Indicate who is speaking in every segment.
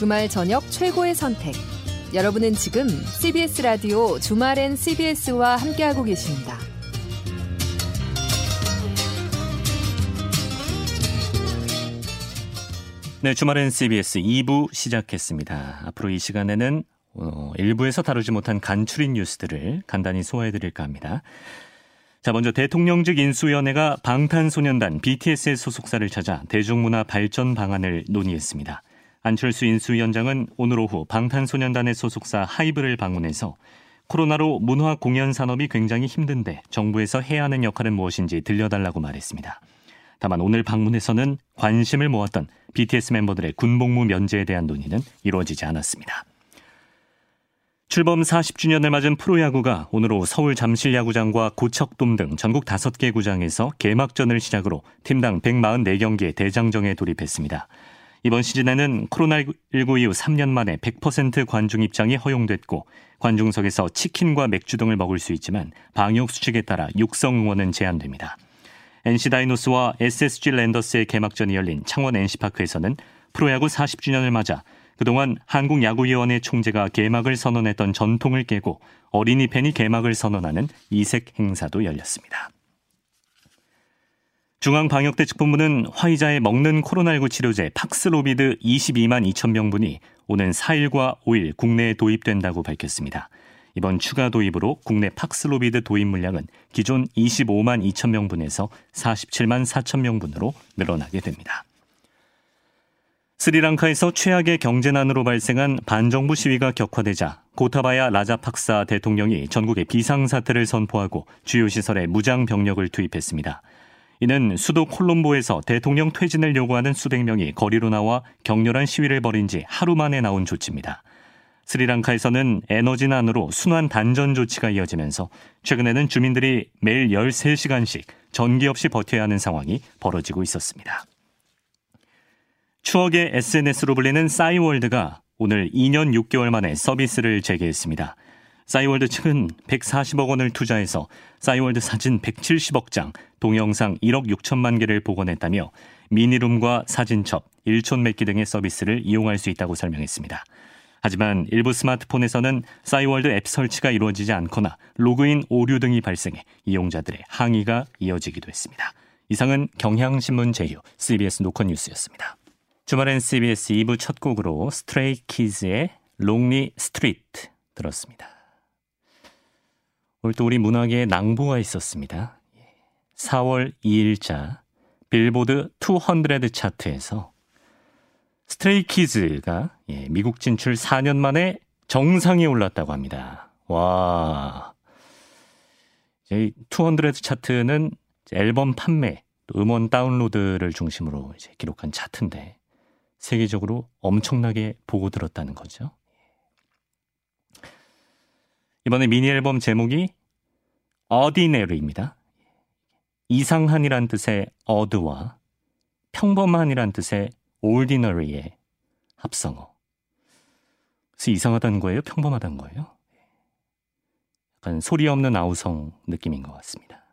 Speaker 1: 주말 저녁 최고의 선택. 여러분은 지금 CBS 라디오 주말엔 CBS와 함께하고 계십니다.
Speaker 2: 네, 주말엔 CBS 2부 시작했습니다. 앞으로 이 시간에는 어, 일부에서 다루지 못한 간추린 뉴스들을 간단히 소화해드릴까 합니다. 자, 먼저 대통령직 인수위원회가 방탄소년단 BTS의 소속사를 찾아 대중문화 발전 방안을 논의했습니다. 안철수 인수위원장은 오늘 오후 방탄소년단의 소속사 하이브를 방문해서 코로나로 문화 공연 산업이 굉장히 힘든데 정부에서 해야 하는 역할은 무엇인지 들려달라고 말했습니다. 다만 오늘 방문에서는 관심을 모았던 BTS 멤버들의 군복무 면제에 대한 논의는 이루어지지 않았습니다. 출범 40주년을 맞은 프로야구가 오늘 오후 서울 잠실야구장과 고척돔 등 전국 5개 구장에서 개막전을 시작으로 팀당 144경기의 대장정에 돌입했습니다. 이번 시즌에는 코로나19 이후 3년 만에 100% 관중 입장이 허용됐고 관중석에서 치킨과 맥주 등을 먹을 수 있지만 방역 수칙에 따라 육성 응원은 제한됩니다. NC 다이노스와 SSG 랜더스의 개막전이 열린 창원 NC파크에서는 프로야구 40주년을 맞아 그동안 한국야구위원회 총재가 개막을 선언했던 전통을 깨고 어린이 팬이 개막을 선언하는 이색 행사도 열렸습니다. 중앙방역대책본부는 화이자의 먹는 코로나19 치료제 팍스로비드 22만 2천 명분이 오는 4일과 5일 국내에 도입된다고 밝혔습니다. 이번 추가 도입으로 국내 팍스로비드 도입 물량은 기존 25만 2천 명분에서 47만 4천 명분으로 늘어나게 됩니다. 스리랑카에서 최악의 경제난으로 발생한 반정부 시위가 격화되자 고타바야 라자팍사 대통령이 전국에 비상사태를 선포하고 주요 시설에 무장 병력을 투입했습니다. 이는 수도 콜롬보에서 대통령 퇴진을 요구하는 수백 명이 거리로 나와 격렬한 시위를 벌인 지 하루 만에 나온 조치입니다. 스리랑카에서는 에너지난으로 순환 단전 조치가 이어지면서 최근에는 주민들이 매일 13시간씩 전기 없이 버텨야 하는 상황이 벌어지고 있었습니다. 추억의 SNS로 불리는 싸이월드가 오늘 2년 6개월 만에 서비스를 재개했습니다. 싸이월드 측은 140억 원을 투자해서 싸이월드 사진 170억 장, 동영상 1억 6천만 개를 복원했다며 미니룸과 사진첩, 일촌 맺기 등의 서비스를 이용할 수 있다고 설명했습니다. 하지만 일부 스마트폰에서는 싸이월드 앱 설치가 이루어지지 않거나 로그인 오류 등이 발생해 이용자들의 항의가 이어지기도 했습니다. 이상은 경향신문 제휴 CBS 노컷 뉴스였습니다. 주말엔 CBS 2부 첫 곡으로 스트레이 키즈의 Lonely Street 들었습니다. 오늘 또 우리 문학의 낭보가 있었습니다. 4월 2일자 빌보드 200 차트에서 스트레이 키즈가 예, 미국 진출 4년 만에 정상에 올랐다고 합니다. 와. 이200 차트는 앨범 판매, 또 음원 다운로드를 중심으로 이제 기록한 차트인데 세계적으로 엄청나게 보고 들었다는 거죠. 이번에 미니 앨범 제목이 Ordinary입니다. 이상한이란 뜻의 어드와 평범한이란 뜻의 ordinary의 합성어. 그래서 이상하다는 거예요? 평범하다는 거예요? 약간 소리 없는 아우성 느낌인 것 같습니다.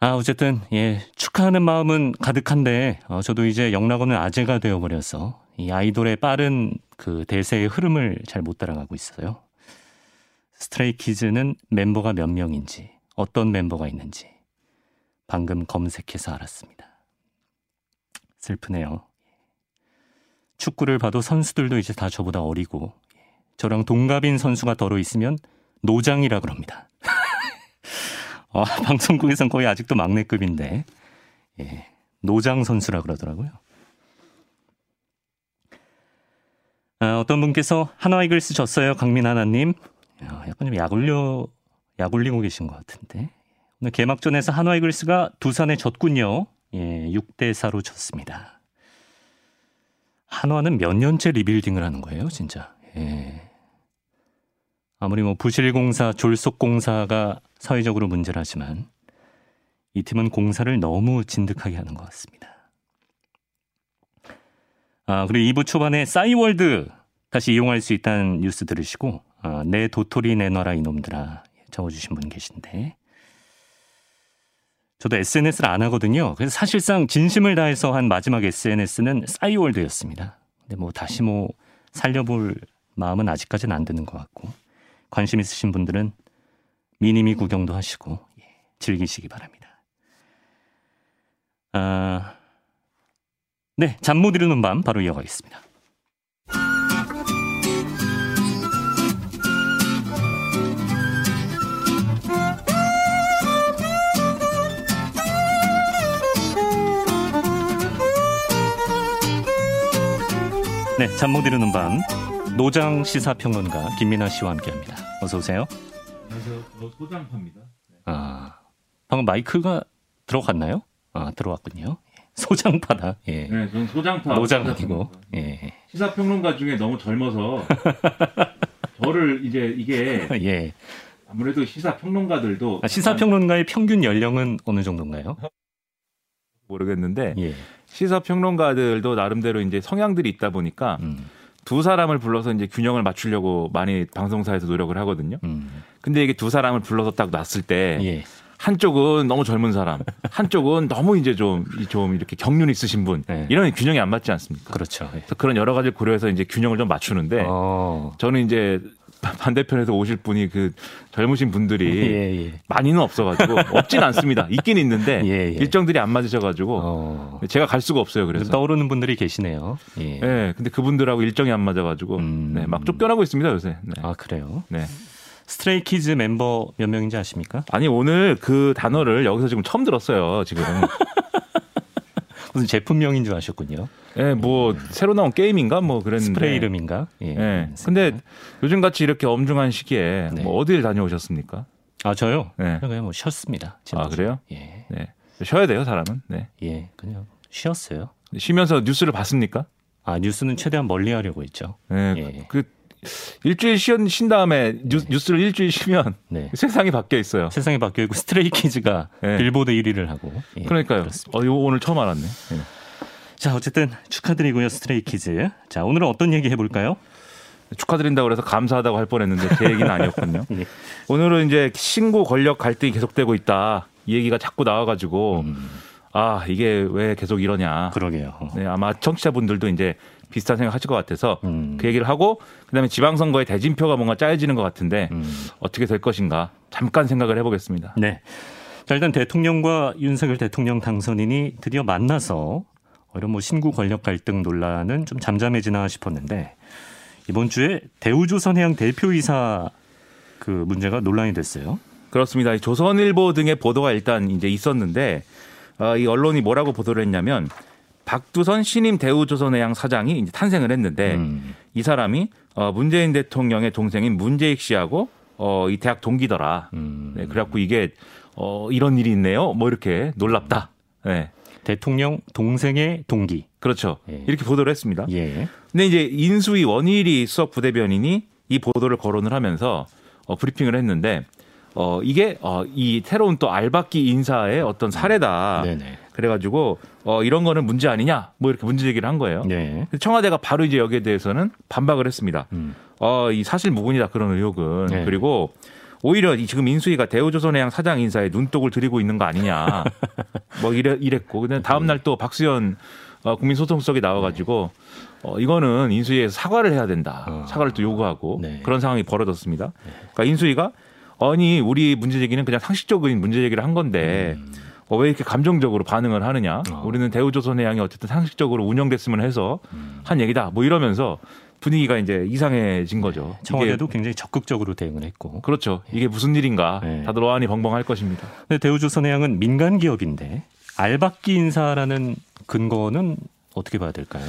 Speaker 2: 아, 어쨌든, 예, 축하하는 마음은 가득한데, 어, 저도 이제 영락원은 아재가 되어버려서, 이 아이돌의 빠른 그 대세의 흐름을 잘 못 따라가고 있어요. 스트레이키즈는 멤버가 몇 명인지, 어떤 멤버가 있는지, 방금 검색해서 알았습니다. 슬프네요. 축구를 봐도 선수들도 이제 다 저보다 어리고, 저랑 동갑인 선수가 더러 있으면 노장이라 그럽니다. 어, 방송국에선 거의 아직도 막내급인데 예, 노장 선수라 그러더라고요. 아, 어떤 분께서 한화 이글스 졌어요, 강민하나님. 약간 좀 약올려 약올리고 계신 것 같은데 오늘 개막전에서 한화 이글스가 두산에 졌군요. 예, 6대 4로 졌습니다. 한화는 몇 년째 리빌딩을 하는 거예요, 진짜. 예. 아무리 뭐 부실공사, 졸속공사가 사회적으로 문제를 하지만 이 팀은 공사를 너무 진득하게 하는 것 같습니다. 아, 그리고 2부 초반에 싸이월드 다시 이용할 수 있다는 뉴스 들으시고 아, 내 도토리 내놔라 이놈들아 적어주신 분 계신데 저도 SNS를 안 하거든요. 그래서 사실상 진심을 다해서 한 마지막 SNS는 싸이월드였습니다. 근데 뭐 다시 뭐 살려볼 마음은 아직까지는 안 드는 것 같고 관심 있으신 분들은 미니미 구경도 하시고 예, 즐기시기 바랍니다. 아, 네, 잠 못 이루는 밤 바로 이어가겠습니다. 네, 잠못 이루는 밤 노장 시사평론가 김민아 씨와 함께합니다. 어서 오세요.
Speaker 3: 안녕하세요. 저 소장파입니다.
Speaker 2: 아, 방금 마이크가 들어갔나요? 아, 들어왔군요. 소장파다. 예.
Speaker 3: 네, 저는 소장파.
Speaker 2: 노장 아니고.
Speaker 3: 시사평론가.
Speaker 2: 예.
Speaker 3: 시사평론가 중에 너무 젊어서 저를 이제 이게
Speaker 2: 예.
Speaker 3: 아무래도 시사평론가들도
Speaker 2: 아, 시사평론가의 평균 연령은 어느 정도인가요?
Speaker 3: 모르겠는데
Speaker 2: 예.
Speaker 3: 시사평론가들도 나름대로 이제 성향들이 있다 보니까
Speaker 2: 음,
Speaker 3: 두 사람을 불러서 이제 균형을 맞추려고 많이 방송사에서 노력을 하거든요.
Speaker 2: 음.
Speaker 3: 근데 이게 두 사람을 불러서 딱 놨을 때
Speaker 2: 예.
Speaker 3: 한쪽은 너무 젊은 사람, 한쪽은 너무 이제 좀, 좀 이렇게 경륜 있으신 분
Speaker 2: 네.
Speaker 3: 이런 균형이 안 맞지 않습니까?
Speaker 2: 그렇죠. 예.
Speaker 3: 그래서 그런 여러 가지를 고려해서 이제 균형을 좀 맞추는데
Speaker 2: 어.
Speaker 3: 저는 이제 반대편에서 오실 분이 그 젊으신 분들이
Speaker 2: 예, 예.
Speaker 3: 많이는 없어가지고 없진 않습니다. 있긴 있는데
Speaker 2: 예, 예.
Speaker 3: 일정들이 안 맞으셔가지고
Speaker 2: 어.
Speaker 3: 제가 갈 수가 없어요. 그래서.
Speaker 2: 떠오르는 분들이 계시네요. 예.
Speaker 3: 예, 근데 그분들하고 일정이 안 맞아가지고
Speaker 2: 음.
Speaker 3: 네, 막 쫓겨나고 있습니다 요새. 네.
Speaker 2: 아, 그래요?
Speaker 3: 네.
Speaker 2: 스트레이키즈 멤버 몇 명인지 아십니까?
Speaker 3: 아니 오늘 그 단어를 여기서 지금 처음 들었어요. 지금.
Speaker 2: 무슨 제품명인 줄 아셨군요.
Speaker 3: 예, 뭐 새로 나온 게임인가 뭐 그랬는데.
Speaker 2: 스프레이 이름인가? 예.
Speaker 3: 예. 근데 요즘 같이 이렇게 엄중한 시기에
Speaker 2: 네.
Speaker 3: 뭐 어딜 다녀오셨습니까?
Speaker 2: 아, 저요?
Speaker 3: 네.
Speaker 2: 그냥 뭐 쉬었습니다. 지난주에.
Speaker 3: 아, 그래요?
Speaker 2: 예.
Speaker 3: 네. 쉬어야 돼요 사람은. 네.
Speaker 2: 예. 그냥 쉬었어요.
Speaker 3: 쉬면서 뉴스를 봤습니까?
Speaker 2: 아, 뉴스는 최대한 멀리 하려고 했죠.
Speaker 3: 네.
Speaker 2: 예.
Speaker 3: 그 일주일 쉬, 쉰 다음에 뉴, 뉴스를 일주일 쉬면
Speaker 2: 네.
Speaker 3: 세상이 바뀌어 있어요.
Speaker 2: 세상이 바뀌어 있고 스트레이키즈가
Speaker 3: 네.
Speaker 2: 빌보드 1위를 하고. 예,
Speaker 3: 그러니까요.
Speaker 2: 그렇습니다.
Speaker 3: 어, 이거 오늘 처음 알았네. 네.
Speaker 2: 자, 어쨌든 축하드리고요, 스트레이키즈. 자, 오늘은 어떤 얘기 해볼까요?
Speaker 3: 축하드린다고 그래서 감사하다고 할 뻔했는데 제 얘기는 아니었거든요.
Speaker 2: 예.
Speaker 3: 오늘은 이제 신고 권력 갈등이 계속되고 있다. 이 얘기가 자꾸 나와가지고
Speaker 2: 음,
Speaker 3: 아 이게 왜 계속 이러냐.
Speaker 2: 그러게요.
Speaker 3: 네, 아마 청취자분들도 이제 비슷한 생각 하실 것 같아서
Speaker 2: 음.
Speaker 3: 그 얘기를 하고 그다음에 지방선거의 대진표가 뭔가 짜여지는 것 같은데
Speaker 2: 음.
Speaker 3: 어떻게 될 것인가 잠깐 생각을 해보겠습니다.
Speaker 2: 네. 자, 일단 대통령과 윤석열 대통령 당선인이 드디어 만나서 이런 뭐 신구 권력 갈등 논란은 좀 잠잠해지나 싶었는데 이번 주에 대우조선해양 대표이사 그 문제가 논란이 됐어요.
Speaker 3: 그렇습니다. 이 조선일보 등의 보도가 일단 이제 있었는데 어, 이 언론이 뭐라고 보도를 했냐면 박두선 신임 대우조선해양 사장이 이제 탄생을 했는데
Speaker 2: 음.
Speaker 3: 이 사람이 어, 문재인 대통령의 동생인 문재익 씨하고 어, 이 대학 동기더라.
Speaker 2: 음.
Speaker 3: 네, 그래갖고 이게 어, 이런 일이 있네요. 뭐 이렇게 놀랍다. 네,
Speaker 2: 대통령 동생의 동기.
Speaker 3: 그렇죠.
Speaker 2: 예.
Speaker 3: 이렇게 보도를 했습니다.
Speaker 2: 예.
Speaker 3: 근데 이제 인수위 원일이 수석 부대변인이 이 보도를 거론을 하면서 어, 브리핑을 했는데 어, 이게 어, 이 새로운 또 알박기 인사의 어떤 사례다.
Speaker 2: 네네.
Speaker 3: 그래가지고 어, 이런 거는 문제 아니냐 뭐 이렇게 문제 제기를 한 거예요.
Speaker 2: 네.
Speaker 3: 청와대가 바로 이제 여기에 대해서는 반박을 했습니다.
Speaker 2: 음.
Speaker 3: 어, 이 사실 무근이다 그런 의혹은
Speaker 2: 네.
Speaker 3: 그리고 오히려 이 지금 인수위가 대우조선해양 사장 인사에 눈독을 들이고 있는 거 아니냐 뭐 이래 이랬고 근데 다음 날 또 박수현 어, 국민소통수석이 나와가지고 어, 이거는 인수위에서 사과를 해야 된다
Speaker 2: 어.
Speaker 3: 사과를 또 요구하고
Speaker 2: 네.
Speaker 3: 그런 상황이 벌어졌습니다. 그러니까 인수위가 아니 우리 문제 제기는 그냥 상식적인 문제 제기를 한 건데
Speaker 2: 음.
Speaker 3: 어, 왜 이렇게 감정적으로 반응을 하느냐?
Speaker 2: 어.
Speaker 3: 우리는 대우조선해양이 어쨌든 상식적으로 운영됐으면 해서
Speaker 2: 음.
Speaker 3: 한 얘기다. 뭐 이러면서 분위기가 이제 이상해진 거죠. 이게
Speaker 2: 청와대도 굉장히 적극적으로 대응을 했고.
Speaker 3: 그렇죠. 이게 무슨 일인가?
Speaker 2: 네.
Speaker 3: 다들 어안이 벙벙할 것입니다.
Speaker 2: 근데 대우조선해양은 민간 기업인데 알박기 인사라는 근거는 어떻게 봐야 될까요?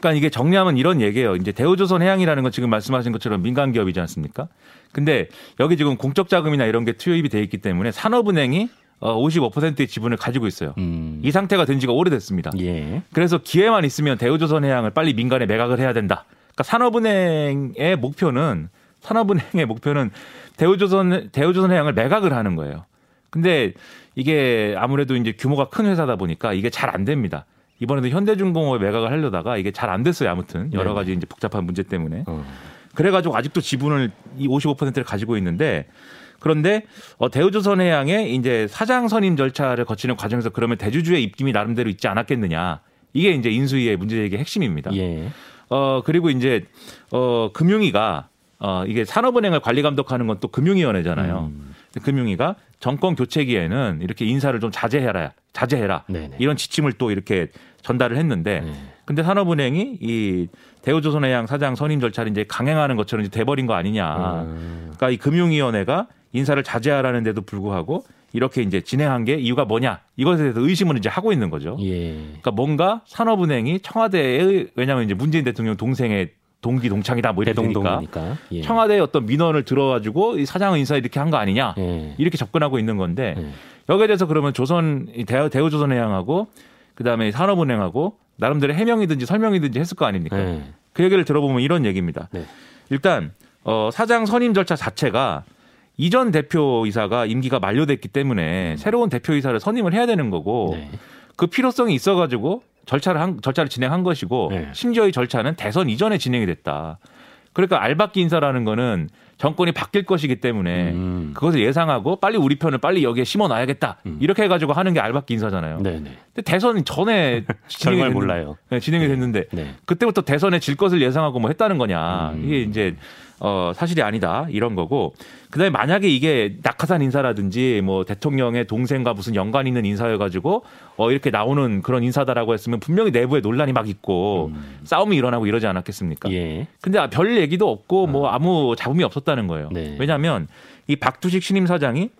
Speaker 3: 그러니까 이게 정리하면 이런 얘기예요. 이제 대우조선 해양이라는 건 지금 말씀하신 것처럼 민간 기업이지 않습니까? 근데 여기 지금 공적 자금이나 이런 게 투입이 돼 있기 때문에 산업은행이 어, 55%의 지분을 가지고 있어요.
Speaker 2: 음.
Speaker 3: 이 상태가 된 지가 오래됐습니다.
Speaker 2: 예.
Speaker 3: 그래서 기회만 있으면 대우조선해양을 빨리 민간에 매각을 해야 된다. 그러니까 산업은행의 목표는 산업은행의 목표는 대우조선 대우조선해양을 매각을 하는 거예요. 근데 이게 아무래도 이제 규모가 큰 회사다 보니까 이게 잘 안 됩니다. 이번에도 현대중공업에 매각을 하려다가 이게 잘 안 됐어요. 아무튼 여러
Speaker 2: 네네.
Speaker 3: 가지 이제 복잡한 문제 때문에.
Speaker 2: 어.
Speaker 3: 그래가지고 아직도 지분을 이 55%를 가지고 있는데 그런데 어, 대우조선해양의 이제 사장 선임 절차를 거치는 과정에서 그러면 대주주의 입김이 나름대로 있지 않았겠느냐. 이게 이제 인수위의 문제 제기의 핵심입니다.
Speaker 2: 예.
Speaker 3: 어 그리고 이제 어 금융위가 어 이게 산업은행을 관리 감독하는 건 또 금융위원회잖아요.
Speaker 2: 음.
Speaker 3: 금융위가 정권 교체기에는 이렇게 인사를 좀 자제해라, 자제해라
Speaker 2: 네네.
Speaker 3: 이런 지침을 또 이렇게 전달을 했는데,
Speaker 2: 네.
Speaker 3: 근데 산업은행이 이 대우조선해양 사장 선임 절차를 이제 강행하는 것처럼 이제 돼버린 거 아니냐.
Speaker 2: 음.
Speaker 3: 그러니까 이 금융위원회가 인사를 자제하라는데도 불구하고 이렇게 이제 진행한 게 이유가 뭐냐 이것에 대해서 의심을 이제 하고 있는 거죠.
Speaker 2: 예.
Speaker 3: 그러니까 뭔가 산업은행이 청와대의 왜냐하면 이제 문재인 대통령 동생의 동기 동창이다 뭐 이렇게 되니까.
Speaker 2: 예.
Speaker 3: 청와대의 어떤 민원을 들어가지고 이 사장 인사 이렇게 한 거 아니냐
Speaker 2: 예.
Speaker 3: 이렇게 접근하고 있는 건데
Speaker 2: 예.
Speaker 3: 여기에 대해서 그러면 조선 이 대우 대우조선해양하고 그다음에 산업은행하고 나름대로 해명이든지 설명이든지 했을 거 아닙니까?
Speaker 2: 예.
Speaker 3: 그 얘기를 들어보면 이런 얘기입니다.
Speaker 2: 네.
Speaker 3: 일단 어, 사장 선임 절차 자체가 이전 대표이사가 임기가 만료됐기 때문에 새로운 대표이사를 선임을 해야 되는 거고
Speaker 2: 네.
Speaker 3: 그 필요성이 있어가지고 절차를 한, 절차를 진행한 것이고
Speaker 2: 네.
Speaker 3: 심지어 이 절차는 대선 이전에 진행이 됐다. 그러니까 알박기 인사라는 거는 정권이 바뀔 것이기 때문에
Speaker 2: 음.
Speaker 3: 그것을 예상하고 빨리 우리 편을 빨리 여기에 심어 놔야겠다.
Speaker 2: 음.
Speaker 3: 이렇게 해가지고 하는 게 알박기 인사잖아요.
Speaker 2: 네네.
Speaker 3: 근데 대선 전에 진행이
Speaker 2: 정말
Speaker 3: 됐는-
Speaker 2: 몰라요.
Speaker 3: 네, 진행이 됐는데
Speaker 2: 네.
Speaker 3: 그때부터 대선에 질 것을 예상하고 뭐 했다는 거냐.
Speaker 2: 음.
Speaker 3: 이게 이제 어 사실이 아니다 이런 거고. 그다음에 만약에 이게 낙하산 인사라든지 뭐 대통령의 동생과 무슨 연관 있는 인사여가지고 어 이렇게 나오는 그런 인사다라고 했으면 분명히 내부에 논란이 막 있고 싸움이 일어나고 이러지 않았겠습니까?
Speaker 2: 음. 예.
Speaker 3: 근데 별 얘기도 없고 뭐 아무 잡음이 없었다는 거예요.
Speaker 2: 네.
Speaker 3: 왜냐하면 이 박두식 신임 사장이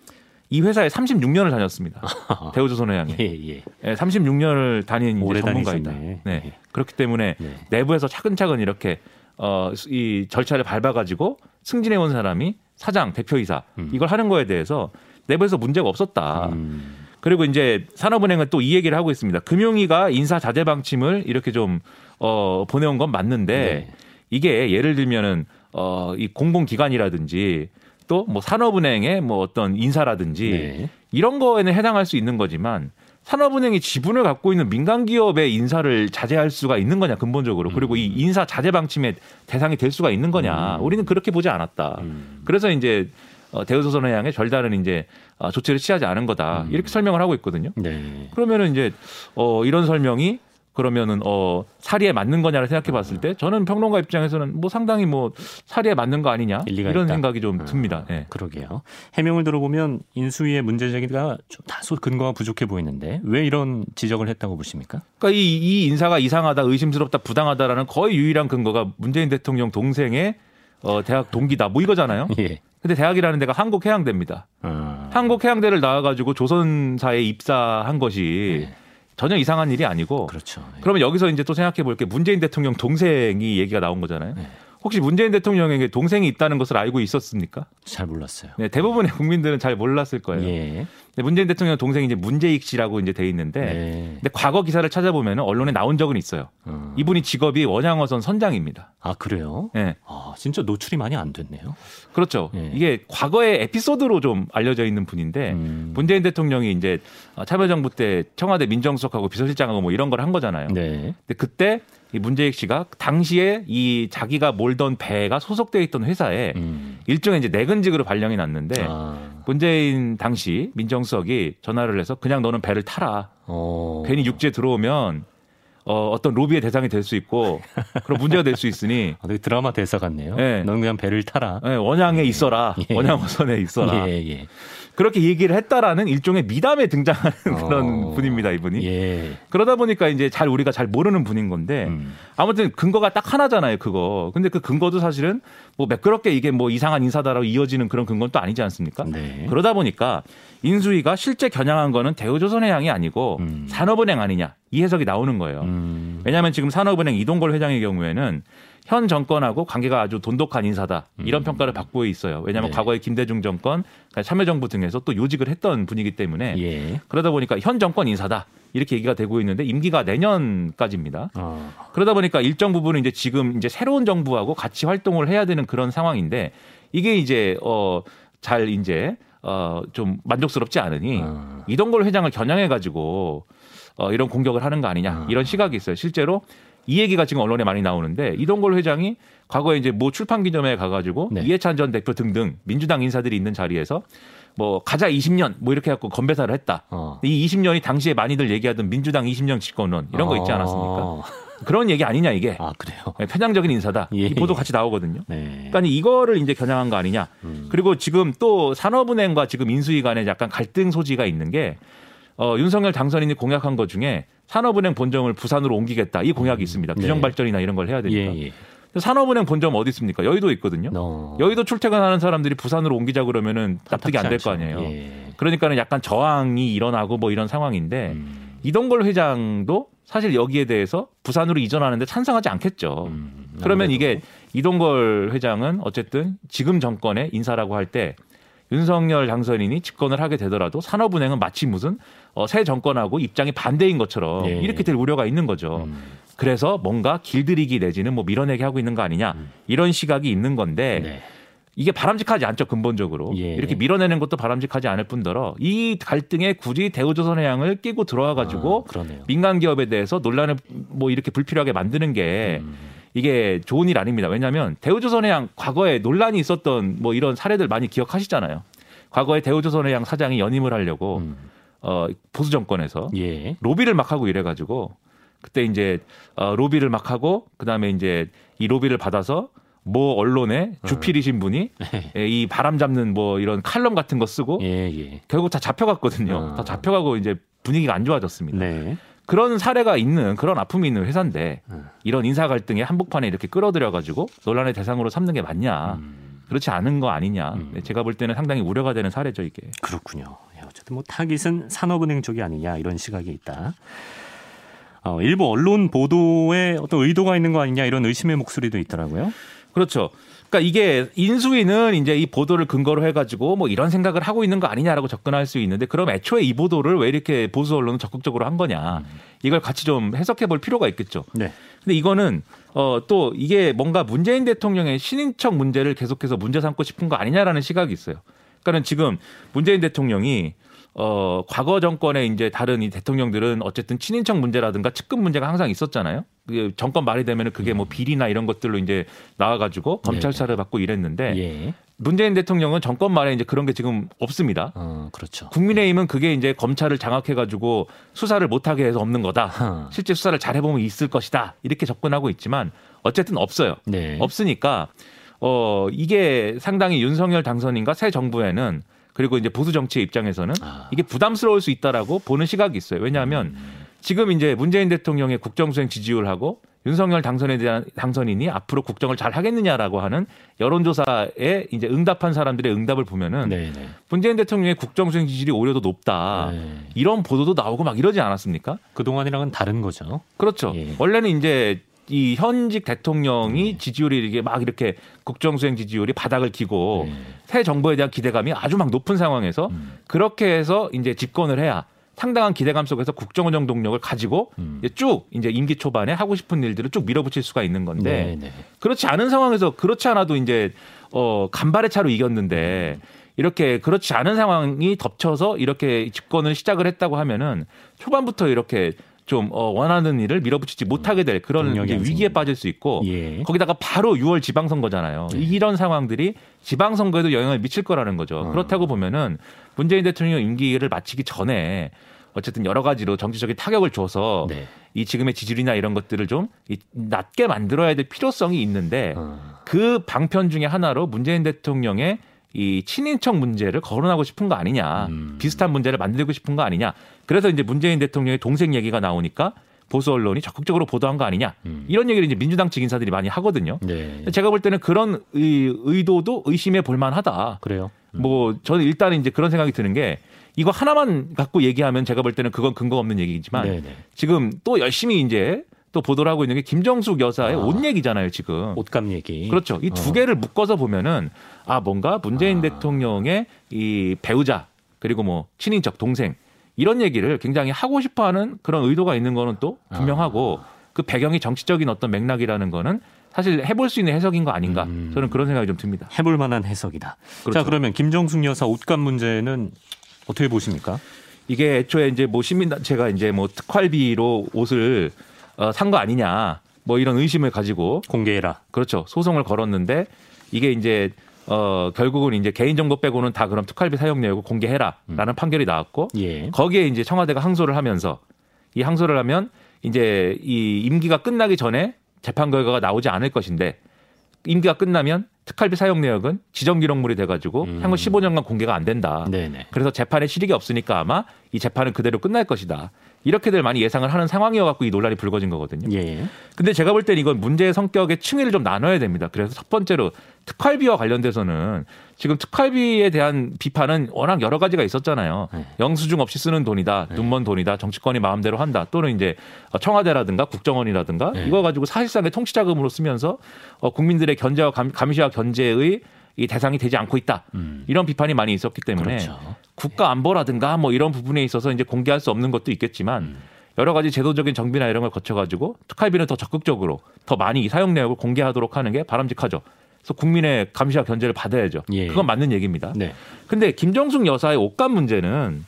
Speaker 3: 이 회사에 36년을 다녔습니다. 대우조선해양에.
Speaker 2: 예, 예.
Speaker 3: 예, 36년을 다닌 이제
Speaker 2: 오래
Speaker 3: 전문가이다.
Speaker 2: 다니셨네.
Speaker 3: 네.
Speaker 2: 네.
Speaker 3: 그렇기 때문에
Speaker 2: 네.
Speaker 3: 내부에서 차근차근 이렇게 어, 이 절차를 밟아가지고 승진해 온 사람이 사장, 대표이사
Speaker 2: 음.
Speaker 3: 이걸 하는 거에 대해서 내부에서 문제가 없었다.
Speaker 2: 음.
Speaker 3: 그리고 이제 산업은행은 또 이 얘기를 하고 있습니다. 금융위가 인사 자제 방침을 이렇게 좀 어, 보내온 건 맞는데
Speaker 2: 네.
Speaker 3: 이게 예를 들면은 어, 이 공공기관이라든지 또 뭐 산업은행의 뭐 어떤 인사라든지
Speaker 2: 네.
Speaker 3: 이런 거에는 해당할 수 있는 거지만 산업은행이 지분을 갖고 있는 민간 기업의 인사를 자제할 수가 있는 거냐 근본적으로 그리고 이 인사 자제 방침의 대상이 될 수가 있는 거냐 우리는 그렇게 보지 않았다.
Speaker 2: 음.
Speaker 3: 그래서 이제 어, 대우조선해양에 별다른 이제 어, 조치를 취하지 않은 거다 이렇게 설명을 하고 있거든요.
Speaker 2: 네.
Speaker 3: 그러면은 이제 어 이런 설명이 그러면은 어 사리에 맞는 거냐를 생각해 봤을 때 저는 평론가 입장에서는 뭐 상당히 뭐 사리에 맞는 거 아니냐 이런
Speaker 2: 있다.
Speaker 3: 생각이 좀
Speaker 2: 아,
Speaker 3: 듭니다. 예.
Speaker 2: 그러게요. 해명을 들어보면 인수위의 문제 제기가 좀 다소 근거가 부족해 보이는데 왜 이런 지적을 했다고 보십니까?
Speaker 3: 그러니까 이, 이 인사가 이상하다, 의심스럽다, 부당하다라는 거의 유일한 근거가 문재인 대통령 동생의 어 대학 동기다 뭐 이거잖아요.
Speaker 2: 예.
Speaker 3: 근데 대학이라는 데가 한국해양대입니다.
Speaker 2: 아.
Speaker 3: 한국해양대를 나와가지고 조선사에 입사한 것이
Speaker 2: 네.
Speaker 3: 전혀 이상한 일이 아니고
Speaker 2: 그렇죠. 예.
Speaker 3: 그러면 여기서 이제 또 생각해 볼 게 문재인 대통령 동생이 얘기가 나온 거잖아요.
Speaker 2: 네.
Speaker 3: 혹시 문재인 대통령에게 동생이 있다는 것을 알고 있었습니까?
Speaker 2: 잘 몰랐어요.
Speaker 3: 네, 대부분의 국민들은 잘 몰랐을 거예요.
Speaker 2: 예.
Speaker 3: 근데 문재인 대통령 동생이 이제 문재익 씨라고 이제 돼 있는데
Speaker 2: 네.
Speaker 3: 근데 과거 기사를 찾아보면 언론에 나온 적은 있어요.
Speaker 2: 어.
Speaker 3: 이분이 직업이 원양어선 선장입니다.
Speaker 2: 아 그래요?
Speaker 3: 네,
Speaker 2: 아 진짜 노출이 많이 안 됐네요.
Speaker 3: 그렇죠.
Speaker 2: 예.
Speaker 3: 이게 과거의 에피소드로 좀 알려져 있는 분인데
Speaker 2: 음.
Speaker 3: 문재인 대통령이 이제 참여정부 때 청와대 민정수석하고 비서실장하고 뭐 이런 걸 한 거잖아요.
Speaker 2: 네.
Speaker 3: 근데 그때 이 문재익 씨가 당시에 이 자기가 몰던 배가 소속돼 있던 회사에
Speaker 2: 음.
Speaker 3: 일종의 이제 내근직으로 발령이 났는데
Speaker 2: 아.
Speaker 3: 문재인 당시 민정수석이 전화를 해서 그냥 너는 배를 타라.
Speaker 2: 어.
Speaker 3: 괜히 육지에 들어오면 어, 어떤 로비의 대상이 될 수 있고 그런 문제가 될 수 있으니
Speaker 2: 아, 드라마 대사 같네요.
Speaker 3: 네.
Speaker 2: 넌 그냥 배를 타라.
Speaker 3: 예, 원양에 있어라.
Speaker 2: 예.
Speaker 3: 원양 어선에 있어라.
Speaker 2: 예, 예.
Speaker 3: 그렇게 얘기를 했다라는 일종의 미담에 등장하는 그런
Speaker 2: 어.
Speaker 3: 분입니다, 이분이.
Speaker 2: 예.
Speaker 3: 그러다 보니까 이제 잘 우리가 잘 모르는 분인 건데
Speaker 2: 음.
Speaker 3: 아무튼 근거가 딱 하나잖아요, 그거. 근데 그 근거도 사실은 뭐 매끄럽게 이게 뭐 이상한 인사다라고 이어지는 그런 근거는 또 아니지 않습니까?
Speaker 2: 네.
Speaker 3: 그러다 보니까 인수위가 실제 겨냥한 거는 대우조선해양이 아니고
Speaker 2: 음.
Speaker 3: 산업은행 아니냐 이 해석이 나오는 거예요.
Speaker 2: 음.
Speaker 3: 왜냐하면 지금 산업은행 이동걸 회장의 경우에는 현 정권하고 관계가 아주 돈독한 인사다 이런 평가를 받고 있어요. 왜냐하면
Speaker 2: 음. 네.
Speaker 3: 과거에 김대중 정권, 그러니까 참여정부 등에서 또 요직을 했던 분이기 때문에
Speaker 2: 예.
Speaker 3: 그러다 보니까 현 정권 인사다 이렇게 얘기가 되고 있는데 임기가 내년까지입니다.
Speaker 2: 어.
Speaker 3: 그러다 보니까 일정 부분은 이제 지금 이제 새로운 정부하고 같이 활동을 해야 되는 그런 상황인데 이게 이제 어잘 이제 어좀 만족스럽지 않으니
Speaker 2: 어.
Speaker 3: 이동걸 회장을 겨냥해 가지고 어 이런 공격을 하는 거 아니냐
Speaker 2: 아.
Speaker 3: 이런 시각이 있어요. 실제로 이 얘기가 지금 언론에 많이 나오는데 이동걸 회장이 과거에 이제 모 출판 기념회에 가가지고
Speaker 2: 네.
Speaker 3: 이해찬 전 대표 등등 민주당 인사들이 있는 자리에서 뭐 가자 20년 뭐 이렇게 해갖고 건배사를 했다.
Speaker 2: 어.
Speaker 3: 이 20년이 당시에 많이들 얘기하던 민주당 20년 집권론 이런 거 있지 않았습니까?
Speaker 2: 어.
Speaker 3: 그런 얘기 아니냐 이게
Speaker 2: 아 그래요.
Speaker 3: 네, 편향적인 인사다.
Speaker 2: 예,
Speaker 3: 이 보도
Speaker 2: 예.
Speaker 3: 같이 나오거든요.
Speaker 2: 네.
Speaker 3: 그러니까 이거를 이제 겨냥한 거 아니냐.
Speaker 2: 음.
Speaker 3: 그리고 지금 또 산업은행과 지금 인수위 간에 약간 갈등 소지가 있는 게 어, 윤석열 당선인이 공약한 것 중에 산업은행 본점을 부산으로 옮기겠다 이 공약이 있습니다.
Speaker 2: 네.
Speaker 3: 규정 발전이나 이런 걸 해야 되니까.
Speaker 2: 예, 예.
Speaker 3: 산업은행 본점 어디 있습니까? 여의도 있거든요.
Speaker 2: 어.
Speaker 3: 여의도 출퇴근하는 사람들이 부산으로 옮기자 그러면은 납득이 안 될 거. 아니에요.
Speaker 2: 예.
Speaker 3: 그러니까는 약간 저항이 일어나고 뭐 이런 상황인데
Speaker 2: 음.
Speaker 3: 이동걸 회장도 사실 여기에 대해서 부산으로 이전하는데 찬성하지 않겠죠.
Speaker 2: 음,
Speaker 3: 그러면. 이게 이동걸 회장은 어쨌든 지금 정권의 인사라고 할 때 윤석열 당선인이 집권을 하게 되더라도 산업은행은 마치 무슨 어, 새 정권하고 입장이 반대인 것처럼
Speaker 2: 예.
Speaker 3: 이렇게 될 우려가 있는 거죠.
Speaker 2: 음.
Speaker 3: 그래서 뭔가 길들이기 내지는 뭐 밀어내기 하고 있는 거 아니냐 이런 시각이 있는 건데
Speaker 2: 네.
Speaker 3: 이게 바람직하지 않죠 근본적으로
Speaker 2: 예.
Speaker 3: 이렇게 밀어내는 것도 바람직하지 않을 뿐더러 이 갈등에 굳이 대우조선해양을 끼고 들어와 가지고
Speaker 2: 아.
Speaker 3: 민간 기업에 대해서 논란을 뭐 이렇게 불필요하게 만드는 게
Speaker 2: 음.
Speaker 3: 이게 좋은 일 아닙니다. 왜냐하면 대우조선해양 과거에 논란이 있었던 뭐 이런 사례들 많이 기억하시잖아요. 과거에 대우조선해양 사장이 연임을 하려고
Speaker 2: 음.
Speaker 3: 어, 보수 정권에서
Speaker 2: 예.
Speaker 3: 로비를 막 하고 이래가지고 그때 이제 어, 로비를 막 하고 그다음에 이제 이 로비를 받아서 모 언론에 주필이신 분이 예, 이 바람 잡는 뭐 이런 칼럼 같은 거 쓰고
Speaker 2: 예, 예.
Speaker 3: 결국 다 잡혀갔거든요.
Speaker 2: 어.
Speaker 3: 다 잡혀가고 이제 분위기가 안 좋아졌습니다.
Speaker 2: 네.
Speaker 3: 그런 사례가 있는 그런 아픔이 있는 회사인데
Speaker 2: 음.
Speaker 3: 이런 인사 갈등의 한복판에 이렇게 끌어들여 가지고 논란의 대상으로 삼는 게 맞냐?
Speaker 2: 음.
Speaker 3: 그렇지 않은 거 아니냐?
Speaker 2: 음.
Speaker 3: 네, 제가 볼 때는 상당히 우려가 되는 사례죠 이게.
Speaker 2: 그렇군요. 예, 어쨌든 뭐 타깃은 산업은행 쪽이 아니냐 이런 시각이 있다. 어, 일부 언론 보도에 어떤 의도가 있는 거 아니냐 이런 의심의 목소리도 있더라고요.
Speaker 3: 그렇죠. 그러니까 이게 인수위는 이제 이 보도를 근거로 해가지고 뭐 이런 생각을 하고 있는 거 아니냐라고 접근할 수 있는데 그럼 애초에 이 보도를 왜 이렇게 보수 언론은 적극적으로 한 거냐 이걸 같이 좀 해석해 볼 필요가 있겠죠.
Speaker 2: 네.
Speaker 3: 근데 이거는 어 또 이게 뭔가 문재인 대통령의 신인척 문제를 계속해서 문제 삼고 싶은 거 아니냐라는 시각이 있어요. 그러니까는 지금 문재인 대통령이 어 과거 정권의 이제 다른 이 대통령들은 어쨌든 친인척 문제라든가 측근 문제가 항상 있었잖아요. 그 정권 말이 되면은 그게 뭐 비리나 이런 것들로 이제 나와가지고 검찰 수사를 받고 이랬는데
Speaker 2: 예.
Speaker 3: 문재인 대통령은 정권 말에 이제 그런 게 지금 없습니다.
Speaker 2: 어, 그렇죠.
Speaker 3: 국민의힘은 그게 이제 검찰을 장악해가지고 수사를 못하게 해서 없는 거다.
Speaker 2: 하.
Speaker 3: 실제 수사를 잘 해보면 있을 것이다. 이렇게 접근하고 있지만 어쨌든 없어요.
Speaker 2: 네.
Speaker 3: 없으니까 어 이게 상당히 윤석열 당선인과 새 정부에는 그리고 이제 보수 정치의 입장에서는
Speaker 2: 아.
Speaker 3: 이게 부담스러울 수 있다라고 보는 시각이 있어요. 왜냐하면
Speaker 2: 음.
Speaker 3: 지금 이제 문재인 대통령의 국정수행 지지율하고 윤석열 당선에 대한 당선인이 앞으로 국정을 잘 하겠느냐라고 하는 여론조사에 이제 응답한 사람들의 응답을 보면은
Speaker 2: 네, 네.
Speaker 3: 문재인 대통령의 국정수행 지지율이 오히려 더 높다.
Speaker 2: 네.
Speaker 3: 이런 보도도 나오고 막 이러지 않았습니까?
Speaker 2: 그 동안이랑은 다른 거죠.
Speaker 3: 그렇죠.
Speaker 2: 예.
Speaker 3: 원래는 이제 이 현직 대통령이 지지율이 이렇게 막 이렇게 국정수행 지지율이 바닥을 기고
Speaker 2: 네.
Speaker 3: 새 정부에 대한 기대감이 아주 막 높은 상황에서
Speaker 2: 음.
Speaker 3: 그렇게 해서 이제 집권을 해야 상당한 기대감 속에서 국정운영 동력을 가지고
Speaker 2: 음.
Speaker 3: 이제 쭉 이제 임기 초반에 하고 싶은 일들을 쭉 밀어붙일 수가 있는 건데
Speaker 2: 네, 네.
Speaker 3: 그렇지 않은 상황에서 그렇지 않아도 이제 어 간발의 차로 이겼는데 이렇게 그렇지 않은 상황이 덮쳐서 이렇게 집권을 시작을 했다고 하면은 초반부터 이렇게 좀 어, 원하는 일을 밀어붙이지 못하게 될 그런 위기에. 빠질 수 있고
Speaker 2: 예.
Speaker 3: 거기다가 바로 6월 지방선거잖아요.
Speaker 2: 네.
Speaker 3: 이런 상황들이 지방선거에도 영향을 미칠 거라는 거죠.
Speaker 2: 어.
Speaker 3: 그렇다고 보면은 문재인 대통령 임기를 마치기 전에 어쨌든 여러 가지로 정치적인 타격을 줘서
Speaker 2: 네.
Speaker 3: 이 지금의 지지율이나 이런 것들을 좀 이- 낮게 만들어야 될 필요성이 있는데
Speaker 2: 어.
Speaker 3: 그 방편 중에 하나로 문재인 대통령의 이 친인척 문제를 거론하고 싶은 거 아니냐.
Speaker 2: 음.
Speaker 3: 비슷한 문제를 만들고 싶은 거 아니냐. 그래서 이제 문재인 대통령의 동생 얘기가 나오니까 보수 언론이 적극적으로 보도한 거 아니냐.
Speaker 2: 음.
Speaker 3: 이런 얘기를 이제 민주당 측 인사들이 많이 하거든요.
Speaker 2: 네.
Speaker 3: 제가 볼 때는 그런 의, 의도도 의심해 볼 만하다.
Speaker 2: 그래요. 음.
Speaker 3: 뭐 저는 일단은 이제 그런 생각이 드는 게 이거 하나만 갖고 얘기하면 제가 볼 때는 그건 근거 없는 얘기지만
Speaker 2: 네, 네.
Speaker 3: 지금 또 열심히 이제 또 보도를 하고 있는 게 김정숙 여사의
Speaker 2: 아.
Speaker 3: 옷 얘기잖아요, 지금.
Speaker 2: 옷감 얘기.
Speaker 3: 그렇죠. 이두
Speaker 2: 어.
Speaker 3: 개를 묶어서 보면은 아 뭔가 문재인
Speaker 2: 아.
Speaker 3: 대통령의 이 배우자 그리고 뭐 친인척 동생 이런 얘기를 굉장히 하고 싶어 하는 그런 의도가 있는 거는 또 분명하고
Speaker 2: 아.
Speaker 3: 그 배경이 정치적인 어떤 맥락이라는 거는 사실 해볼 수 있는 해석인 거 아닌가
Speaker 2: 음.
Speaker 3: 저는 그런 생각이 좀 듭니다.
Speaker 2: 해볼 만한 해석이다.
Speaker 3: 그렇죠.
Speaker 2: 자 그러면 김정숙 여사 옷감 문제는 어떻게 보십니까?
Speaker 3: 이게 애초에 이제 뭐 시민단체가 이제 뭐 특활비로 옷을 어, 산 거 아니냐 뭐 이런 의심을 가지고
Speaker 2: 공개해라.
Speaker 3: 그렇죠 소송을 걸었는데 이게 이제 어 결국은 이제 개인 정보 빼고는 다 그럼 특활비 사용 내역을 공개해라라는
Speaker 2: 음.
Speaker 3: 판결이 나왔고
Speaker 2: 예.
Speaker 3: 거기에 이제 청와대가 항소를 하면서 이 항소를 하면 이제 이 임기가 끝나기 전에 재판 결과가 나오지 않을 것인데 임기가 끝나면 특활비 사용 내역은 지정 기록물이 돼가지고
Speaker 2: 음.
Speaker 3: 향후 15년간 공개가 안 된다.
Speaker 2: 네네.
Speaker 3: 그래서 재판에 실익이 없으니까 아마 이 재판은 그대로 끝날 것이다. 이렇게들 많이 예상을 하는 상황이어 갖고 이 논란이 불거진 거거든요.
Speaker 2: 예.
Speaker 3: 근데 제가 볼 때는 이건 문제의 성격의 층위를 좀 나눠야 됩니다. 그래서 첫 번째로 특활비와 관련돼서는 지금 특활비에 대한 비판은 워낙 여러 가지가 있었잖아요.
Speaker 2: 네.
Speaker 3: 영수증 없이 쓰는 돈이다, 눈먼 돈이다, 정치권이 마음대로 한다, 또는 이제 청와대라든가 국정원이라든가
Speaker 2: 네.
Speaker 3: 이거 가지고 사실상의 통치자금으로 쓰면서 어, 국민들의 견제와 감, 감시와 견제의 이 대상이 되지 않고 있다.
Speaker 2: 음.
Speaker 3: 이런 비판이 많이 있었기 때문에
Speaker 2: 그렇죠.
Speaker 3: 국가 안보라든가 뭐 이런 부분에 있어서 이제 공개할 수 없는 것도 있겠지만
Speaker 2: 음.
Speaker 3: 여러 가지 제도적인 정비나 이런 걸 거쳐가지고 특활비는 더 적극적으로 더 많이 이 사용 내역을 공개하도록 하는 게 바람직하죠. 그래서 국민의 감시와 견제를 받아야죠.
Speaker 2: 예.
Speaker 3: 그건 맞는 얘기입니다.
Speaker 2: 네.
Speaker 3: 근데 김정숙 여사의 옷감 문제는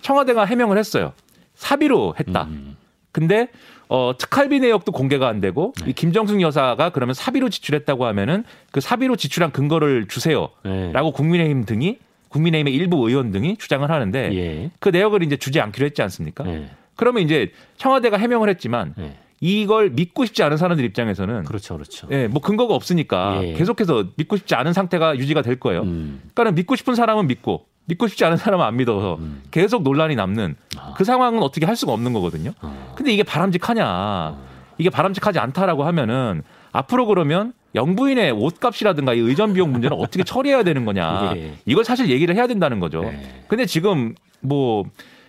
Speaker 3: 청와대가 해명을 했어요. 사비로 했다.
Speaker 2: 음.
Speaker 3: 근데 어 특활비 내역도 공개가 안 되고
Speaker 2: 네.
Speaker 3: 이 김정숙 여사가 그러면 사비로 지출했다고 하면은 그 사비로 지출한 근거를 주세요라고
Speaker 2: 네.
Speaker 3: 국민의힘 등이 국민의힘의 일부 의원 등이 주장을 하는데
Speaker 2: 예.
Speaker 3: 그 내역을 이제 주지 않기로 했지 않습니까?
Speaker 2: 예.
Speaker 3: 그러면 이제 청와대가 해명을 했지만
Speaker 2: 예.
Speaker 3: 이걸 믿고 싶지 않은 사람들 입장에서는
Speaker 2: 그렇죠, 그렇죠.
Speaker 3: 예, 뭐 근거가 없으니까
Speaker 2: 예.
Speaker 3: 계속해서 믿고 싶지 않은 상태가 유지가 될 거예요.
Speaker 2: 음.
Speaker 3: 그러니까 믿고 싶은 사람은 믿고 믿고 싶지 않은 사람은 안 믿어서
Speaker 2: 음.
Speaker 3: 계속 논란이 남는
Speaker 2: 아.
Speaker 3: 그 상황은 어떻게 할 수가 없는 거거든요.
Speaker 2: 어.
Speaker 3: 근데 이게 바람직하냐? 이게 바람직하지 않다라고 하면은 앞으로 그러면 영부인의 옷값이라든가 이 의전 비용 문제는 어떻게 처리해야 되는 거냐?
Speaker 2: 예.
Speaker 3: 이걸 사실 얘기를 해야 된다는 거죠.
Speaker 2: 네.
Speaker 3: 근데 지금 뭐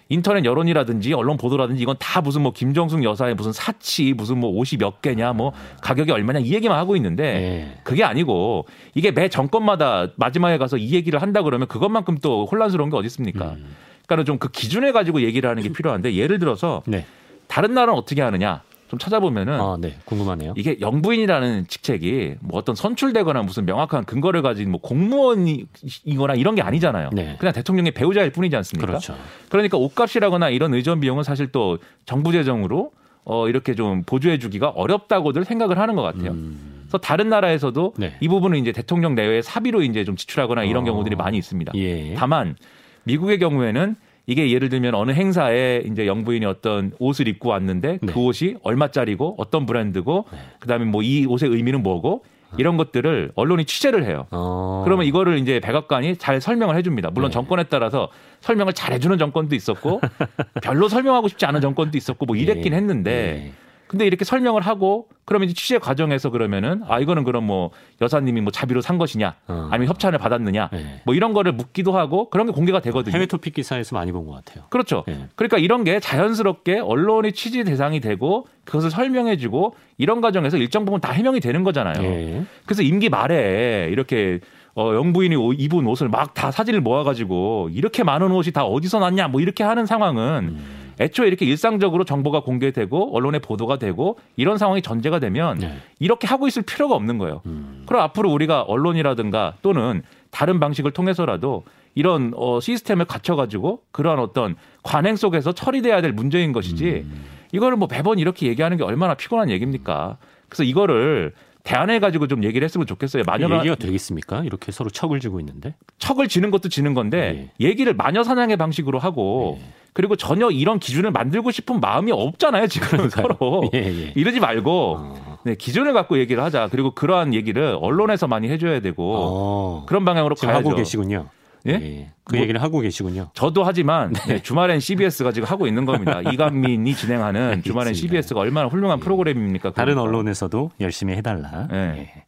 Speaker 3: 인터넷 여론이라든지 언론 보도라든지 이건 다 무슨 뭐 김정숙 여사의 무슨 사치 무슨 뭐 옷이 몇 개냐 뭐 가격이 얼마냐 이 얘기만 하고 있는데
Speaker 2: 예.
Speaker 3: 그게 아니고 이게 매 정권마다 마지막에 가서 이 얘기를 한다 그러면 그것만큼 또 혼란스러운 게 어디 있습니까?
Speaker 2: 음.
Speaker 3: 그러니까 좀 그 기준을 가지고 얘기를 하는 게 필요한데 예를 들어서
Speaker 2: 네. 다른
Speaker 3: 다른 나라는 어떻게 하느냐 좀 찾아보면은
Speaker 2: 아, 네. 궁금하네요.
Speaker 3: 이게 영부인이라는 직책이 뭐 어떤 선출되거나 무슨 명확한 근거를 가진 뭐 공무원이거나 이런 게 아니잖아요.
Speaker 2: 네.
Speaker 3: 그냥 대통령의 배우자일 뿐이지 않습니까?
Speaker 2: 그렇죠.
Speaker 3: 그러니까 옷값이라거나 이런 의전 비용은 사실 또 정부 재정으로 어 이렇게 좀 보조해 주기가 어렵다고들 생각을 하는 것 같아요.
Speaker 2: 음.
Speaker 3: 그래서 다른 나라에서도
Speaker 2: 네.
Speaker 3: 이 부분은 이제 대통령 내외 사비로 이제 좀 지출하거나 이런
Speaker 2: 어.
Speaker 3: 경우들이 많이 있습니다.
Speaker 2: 예.
Speaker 3: 다만 미국의 경우에는 이게 예를 들면 어느 행사에 이제 영부인이 어떤 옷을 입고 왔는데
Speaker 2: 네.
Speaker 3: 그 옷이 얼마짜리고 어떤 브랜드고 그다음에 뭐 이 옷의 의미는 뭐고 이런 것들을 언론이 취재를 해요.
Speaker 2: 어.
Speaker 3: 그러면 이거를 이제 백악관이 잘 설명을 해줍니다. 물론
Speaker 2: 네.
Speaker 3: 정권에 따라서 설명을 잘 해주는 정권도 있었고 별로 설명하고 싶지 않은 정권도 있었고 뭐 이랬긴
Speaker 2: 예.
Speaker 3: 했는데
Speaker 2: 예.
Speaker 3: 근데 이렇게 설명을 하고 그러면 이제 취재 과정에서 그러면은 아 이거는 그럼 뭐 여사님이 뭐 자비로 산 것이냐
Speaker 2: 어.
Speaker 3: 아니면 협찬을 받았느냐
Speaker 2: 네.
Speaker 3: 뭐 이런 거를 묻기도 하고 그런 게 공개가 되거든요.
Speaker 2: 해외 토픽 기사에서 많이 본 것 같아요.
Speaker 3: 그렇죠.
Speaker 2: 예.
Speaker 3: 그러니까 이런 게 자연스럽게 언론의 취재 대상이 되고 그것을 설명해주고 이런 과정에서 일정 부분 다 해명이 되는 거잖아요.
Speaker 2: 예.
Speaker 3: 그래서 임기 말에 이렇게 어, 영부인이 오- 입은 옷을 막 다 사진을 모아가지고 이렇게 많은 옷이 다 어디서 났냐 뭐 이렇게 하는 상황은
Speaker 2: 음.
Speaker 3: 애초에 이렇게 일상적으로 정보가 공개되고 언론에 보도가 되고 이런 상황이 전제가 되면
Speaker 2: 네.
Speaker 3: 이렇게 하고 있을 필요가 없는 거예요.
Speaker 2: 음.
Speaker 3: 그럼 앞으로 우리가 언론이라든가 또는 다른 방식을 통해서라도 이런 어, 시스템을 갖춰가지고 그러한 어떤 관행 속에서 처리돼야 될 문제인 것이지
Speaker 2: 음.
Speaker 3: 이거를 뭐 매번 이렇게 얘기하는 게 얼마나 피곤한 얘기입니까? 그래서 이거를 대안해 가지고 좀 얘기를 했으면 좋겠어요. 마녀가
Speaker 2: 얘기가 되겠습니까? 이렇게 서로 척을 지고 있는데.
Speaker 3: 척을 지는 것도 지는 건데 얘기를 마녀 사냥의 방식으로 하고
Speaker 2: 예.
Speaker 3: 그리고 전혀 이런 기준을 만들고 싶은 마음이 없잖아요 지금 서로
Speaker 2: 예, 예.
Speaker 3: 이러지 말고
Speaker 2: 어.
Speaker 3: 네, 기준을 갖고 얘기를 하자 그리고 그러한 얘기를 언론에서 많이 해줘야 되고
Speaker 2: 어.
Speaker 3: 그런 방향으로 가야죠.
Speaker 2: 하고 계시군요.
Speaker 3: 예?
Speaker 2: 그
Speaker 3: 뭐-
Speaker 2: 얘기를 하고 계시군요.
Speaker 3: 저도 하지만 네, 주말엔 CBS가 지금 하고 있는 겁니다. 이간민이 진행하는 주말엔. CBS가 얼마나 훌륭한 프로그램입니까?
Speaker 2: 다른
Speaker 3: 그러니까.
Speaker 2: 언론에서도 열심히 해달라.
Speaker 3: 네.
Speaker 2: 예.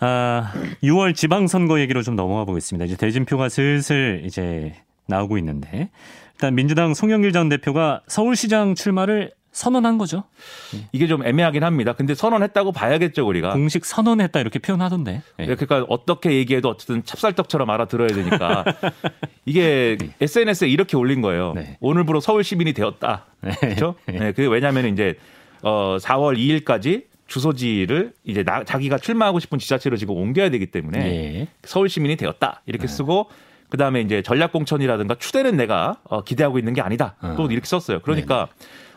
Speaker 2: 아, 6월 지방선거 얘기로 좀 넘어가 보겠습니다. 이제 대진표가 슬슬 이제 나오고 있는데 일단 민주당 송영길 전 대표가 서울시장 출마를 선언한 거죠.
Speaker 3: 이게 좀 애매하긴 합니다. 근데 선언했다고 봐야겠죠 우리가.
Speaker 2: 공식 선언했다 이렇게 표현하던데. 예.
Speaker 3: 그러니까 어떻게 얘기해도 어쨌든 찹쌀떡처럼 알아들어야 되니까 이게 SNS에 이렇게 올린 거예요.
Speaker 2: 네.
Speaker 3: 오늘부로 서울 시민이 되었다. 그렇죠? 네, 그 왜냐하면 이제 어 4월 2일까지 주소지를 이제 나, 자기가 출마하고 싶은 지자체로 지금 옮겨야 되기 때문에
Speaker 2: 예.
Speaker 3: 서울 시민이 되었다
Speaker 2: 네.
Speaker 3: 이렇게 쓰고 그 다음에 이제 전략 공천이라든가 추대는 내가 어, 기대하고 있는 게 아니다.
Speaker 2: 어.
Speaker 3: 또 이렇게 썼어요. 그러니까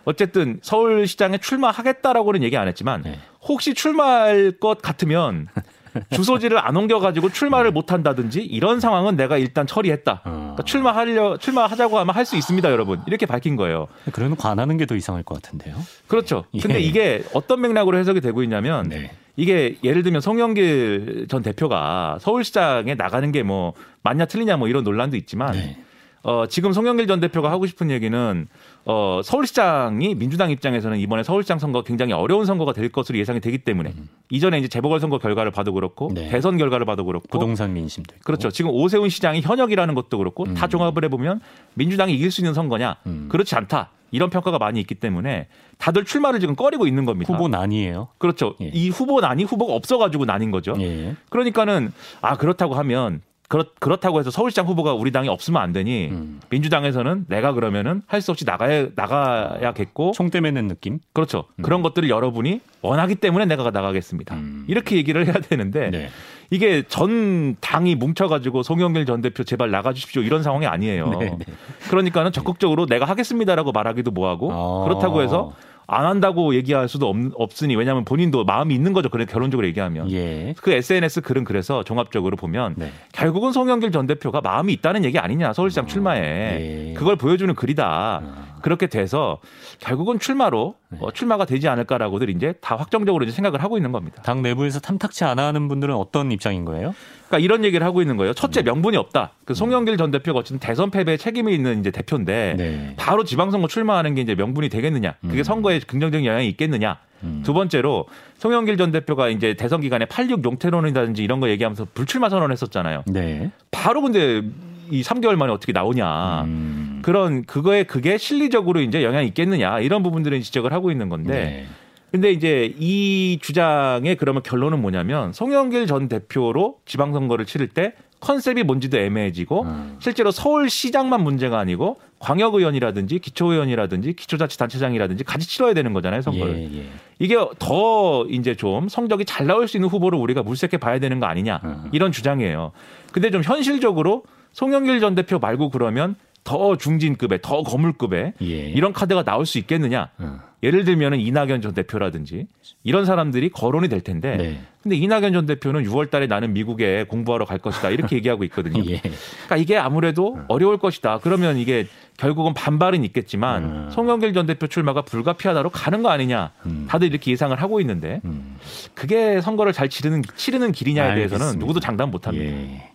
Speaker 3: 어쨌든 서울시장에 출마하겠다라고는 얘기 안 했지만
Speaker 2: 네.
Speaker 3: 혹시 출마할 것 같으면 주소지를 안 옮겨가지고 출마를 못 한다든지 이런 상황은 내가 일단 처리했다.
Speaker 2: 어.
Speaker 3: 그러니까 출마하려 출마하자고 하면 할 수 있습니다, 여러분. 이렇게 밝힌 거예요.
Speaker 2: 그러면 관하는 게 더 이상할 것 같은데요.
Speaker 3: 그렇죠. 근데
Speaker 2: 예.
Speaker 3: 이게 어떤 맥락으로 해석이 되고 있냐면
Speaker 2: 네.
Speaker 3: 이게 예를 들면 송영길 전 대표가 서울시장에 나가는 게 뭐 맞냐 틀리냐 뭐 이런 논란도 있지만
Speaker 2: 네.
Speaker 3: 어, 지금 송영길 전 대표가 하고 싶은 얘기는 어, 서울시장이 민주당 입장에서는 이번에 서울시장 선거 굉장히 어려운 선거가 될 것으로 예상이 되기 때문에 이전에 이제 재보궐선거 결과를 봐도 그렇고
Speaker 2: 네.
Speaker 3: 대선 결과를 봐도 그렇고
Speaker 2: 부동산 민심도 있고.
Speaker 3: 그렇죠. 지금 오세훈 시장이 현역이라는 것도 그렇고 다 종합을 해보면 민주당이 이길 수 있는 선거냐
Speaker 2: 음.
Speaker 3: 그렇지 않다 이런 평가가 많이 있기 때문에 다들 출마를 지금 꺼리고 있는 겁니다.
Speaker 2: 후보 난이에요.
Speaker 3: 그렇죠.
Speaker 2: 예.
Speaker 3: 이 후보는 아니 후보가 없어가지고 나뉜 거죠.
Speaker 2: 예.
Speaker 3: 그러니까는 아 그렇다고 하면 그렇, 그렇다고 해서 서울시장 후보가 우리 당에 없으면 안 되니
Speaker 2: 음.
Speaker 3: 민주당에서는 내가 그러면은 할 수 없이 나가야 나가야겠고
Speaker 2: 총대 매는 느낌?
Speaker 3: 그렇죠. 그런 것들을 여러분이 원하기 때문에 내가 나가겠습니다.
Speaker 2: 음.
Speaker 3: 이렇게 얘기를 해야 되는데
Speaker 2: 네.
Speaker 3: 이게 전 당이 뭉쳐가지고 송영길 전 대표 제발 나가주십시오 이런 상황이 아니에요.
Speaker 2: 네, 네.
Speaker 3: 그러니까는 적극적으로 내가 하겠습니다라고 말하기도 뭐하고
Speaker 2: 아.
Speaker 3: 그렇다고 해서 안 한다고 얘기할 수도 없, 으니 왜냐하면 본인도 마음이 있는 거죠. 그래 결론적으로 얘기하면
Speaker 2: 예.
Speaker 3: 그 SNS 글은 그래서 종합적으로 보면
Speaker 2: 네.
Speaker 3: 결국은 송영길 전 대표가 마음이 있다는 얘기 아니냐 서울시장 출마에
Speaker 2: 예.
Speaker 3: 그걸 보여주는 글이다.
Speaker 2: 아.
Speaker 3: 그렇게 돼서 결국은 출마로
Speaker 2: 네.
Speaker 3: 어, 출마가 되지 않을까라고들 이제 다 확정적으로 이제 생각을 하고 있는 겁니다.
Speaker 2: 당 내부에서 탐탁치 않아 하는 분들은 어떤 입장인 거예요?
Speaker 3: 그러니까 이런 얘기를 하고 있는 거예요. 첫째
Speaker 2: 네.
Speaker 3: 명분이 없다. 그 송영길 전 대표가 어쨌든 대선 패배에 책임이 있는 이제 대표인데
Speaker 2: 네.
Speaker 3: 바로 지방선거 출마하는 게 이제 명분이 되겠느냐? 그게
Speaker 2: 음.
Speaker 3: 선거에 긍정적인 영향이 있겠느냐?
Speaker 2: 음.
Speaker 3: 두 번째로 송영길 전 대표가 이제 대선 기간에 86 용태론이라든지 이런 거 얘기하면서 불출마 선언했었잖아요.
Speaker 2: 네.
Speaker 3: 바로 근데 이 3개월 만에 어떻게 나오냐?
Speaker 2: 음.
Speaker 3: 그런 그거에 그게 실리적으로 이제 영향이 있겠느냐 이런 부분들은 지적을 하고 있는 건데
Speaker 2: 네.
Speaker 3: 근데 이제 이 주장의 그러면 결론은 뭐냐면 송영길 전 대표로 지방선거를 치를 때 컨셉이 뭔지도 애매해지고
Speaker 2: 음.
Speaker 3: 실제로 서울시장만 문제가 아니고 광역의원이라든지 기초의원이라든지 기초자치단체장이라든지 같이 치러야 되는 거잖아요 선거를
Speaker 2: 예, 예.
Speaker 3: 이게 더 이제 좀 성적이 잘 나올 수 있는 후보를 우리가 물색해 봐야 되는 거 아니냐
Speaker 2: 음.
Speaker 3: 이런 주장이에요. 근데 좀 현실적으로 송영길 전 대표 말고 그러면 더 중진급에 더 거물급에
Speaker 2: 예.
Speaker 3: 이런 카드가 나올 수 있겠느냐?
Speaker 2: 음.
Speaker 3: 예를 들면은 이낙연 전 대표라든지 이런 사람들이 거론이 될 텐데
Speaker 2: 네.
Speaker 3: 근데 이낙연 전 대표는 6월 달에 나는 미국에 공부하러 갈 것이다 이렇게 얘기하고 있거든요.
Speaker 2: 예.
Speaker 3: 그러니까 이게 아무래도 어려울 것이다. 그러면 이게 결국은 반발은 있겠지만
Speaker 2: 음.
Speaker 3: 송영길 전 대표 출마가 불가피하다로 가는 거 아니냐.
Speaker 2: 음.
Speaker 3: 다들 이렇게 예상을 하고 있는데
Speaker 2: 음.
Speaker 3: 그게 선거를 잘 치르는 치르는 길이냐에 대해서는
Speaker 2: 알겠습니다.
Speaker 3: 누구도 장담 못 합니다.
Speaker 2: 예.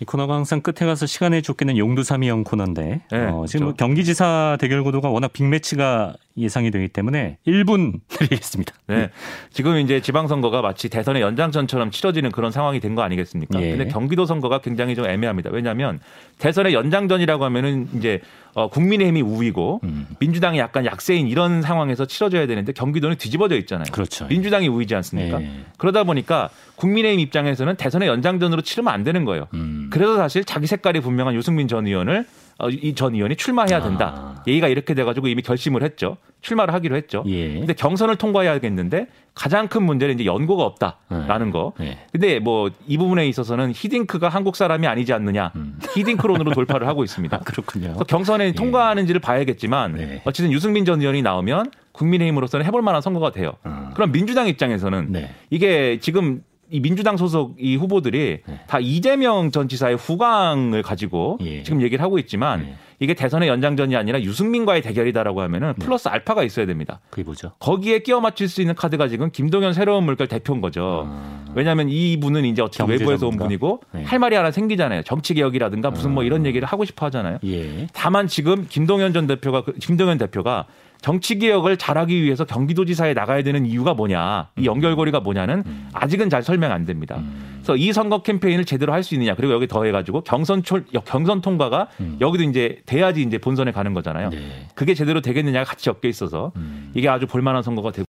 Speaker 2: 이 코너가 항상 끝에 가서 시간에 쫓기는 용두삼이형 코너인데
Speaker 3: 네,
Speaker 2: 어, 지금 뭐
Speaker 3: 그렇죠.
Speaker 2: 경기지사 대결 구도가 워낙 빅매치가 예상이 되기 때문에 1분 드리겠습니다.
Speaker 3: 네. 지금 이제 지방선거가 마치 대선의 연장전처럼 치러지는 그런 상황이 된 거 아니겠습니까?
Speaker 2: 예.
Speaker 3: 근데 경기도 선거가 굉장히 좀 애매합니다. 왜냐하면 대선의 연장전이라고 하면은 이제 어, 국민의힘이 우위고
Speaker 2: 음.
Speaker 3: 민주당이 약간 약세인 이런 상황에서 치러져야 되는데 경기도는 뒤집어져 있잖아요.
Speaker 2: 그렇죠.
Speaker 3: 민주당이 우위지 않습니까?
Speaker 2: 예.
Speaker 3: 그러다 보니까 국민의힘 입장에서는 대선의 연장전으로 치르면 안 되는 거예요.
Speaker 2: 음.
Speaker 3: 그래서 사실 자기 색깔이 분명한 유승민 전 의원을 어, 이전 의원이 출마해야 된다.
Speaker 2: 아.
Speaker 3: 얘기가 이렇게 돼가지고 이미 결심을 했죠. 출마를 하기로 했죠.
Speaker 2: 예.
Speaker 3: 근데 경선을 통과해야겠는데 가장 큰 문제는 이제 연고가 없다라는 거.
Speaker 2: 예.
Speaker 3: 근데 뭐 이 부분에 있어서는 히딩크가 한국 사람이 아니지 않느냐.
Speaker 2: 음.
Speaker 3: 히딩크론으로 돌파를 하고 있습니다.
Speaker 2: 그렇군요.
Speaker 3: 그래서 경선에 통과하는지를 봐야겠지만
Speaker 2: 네.
Speaker 3: 어쨌든 유승민 전 의원이 나오면 국민의힘으로서는 해볼 만한 선거가 돼요.
Speaker 2: 음.
Speaker 3: 그럼 민주당 입장에서는
Speaker 2: 네.
Speaker 3: 이게 지금 이 민주당 소속 이 후보들이
Speaker 2: 네.
Speaker 3: 다 이재명 전 지사의 후광을 가지고
Speaker 2: 예.
Speaker 3: 지금 얘기를 하고 있지만
Speaker 2: 네.
Speaker 3: 이게 대선의 연장전이 아니라 유승민과의 대결이다라고 하면은 플러스 알파가 있어야 됩니다.
Speaker 2: 그게 뭐죠?
Speaker 3: 거기에 끼워 맞출 수 있는 카드가 지금 김동연 새로운 물결 대표인 거죠.
Speaker 2: 아.
Speaker 3: 왜냐하면 이 분은 이제 어쨌든
Speaker 2: 경제
Speaker 3: 외부에서 온
Speaker 2: 전문가?
Speaker 3: 분이고
Speaker 2: 네.
Speaker 3: 할 말이 하나 생기잖아요. 정치 개혁이라든가 무슨 뭐 이런 얘기를 하고 싶어 하잖아요.
Speaker 2: 예.
Speaker 3: 다만 지금 김동연 전 대표가 그- 김동연 대표가 정치 개혁을 잘하기 위해서 경기도지사에 나가야 되는 이유가 뭐냐, 이 연결고리가 뭐냐는 아직은 잘 설명 안 됩니다. 그래서 이 선거 캠페인을 제대로 할 수 있느냐, 그리고 여기 더해가지고 경선 출 경선 통과가 여기도 이제 돼야지 이제 본선에 가는 거잖아요.
Speaker 2: 네.
Speaker 3: 그게 제대로 되겠느냐가 같이 엮여 있어서 이게 아주 볼만한 선거가 되고.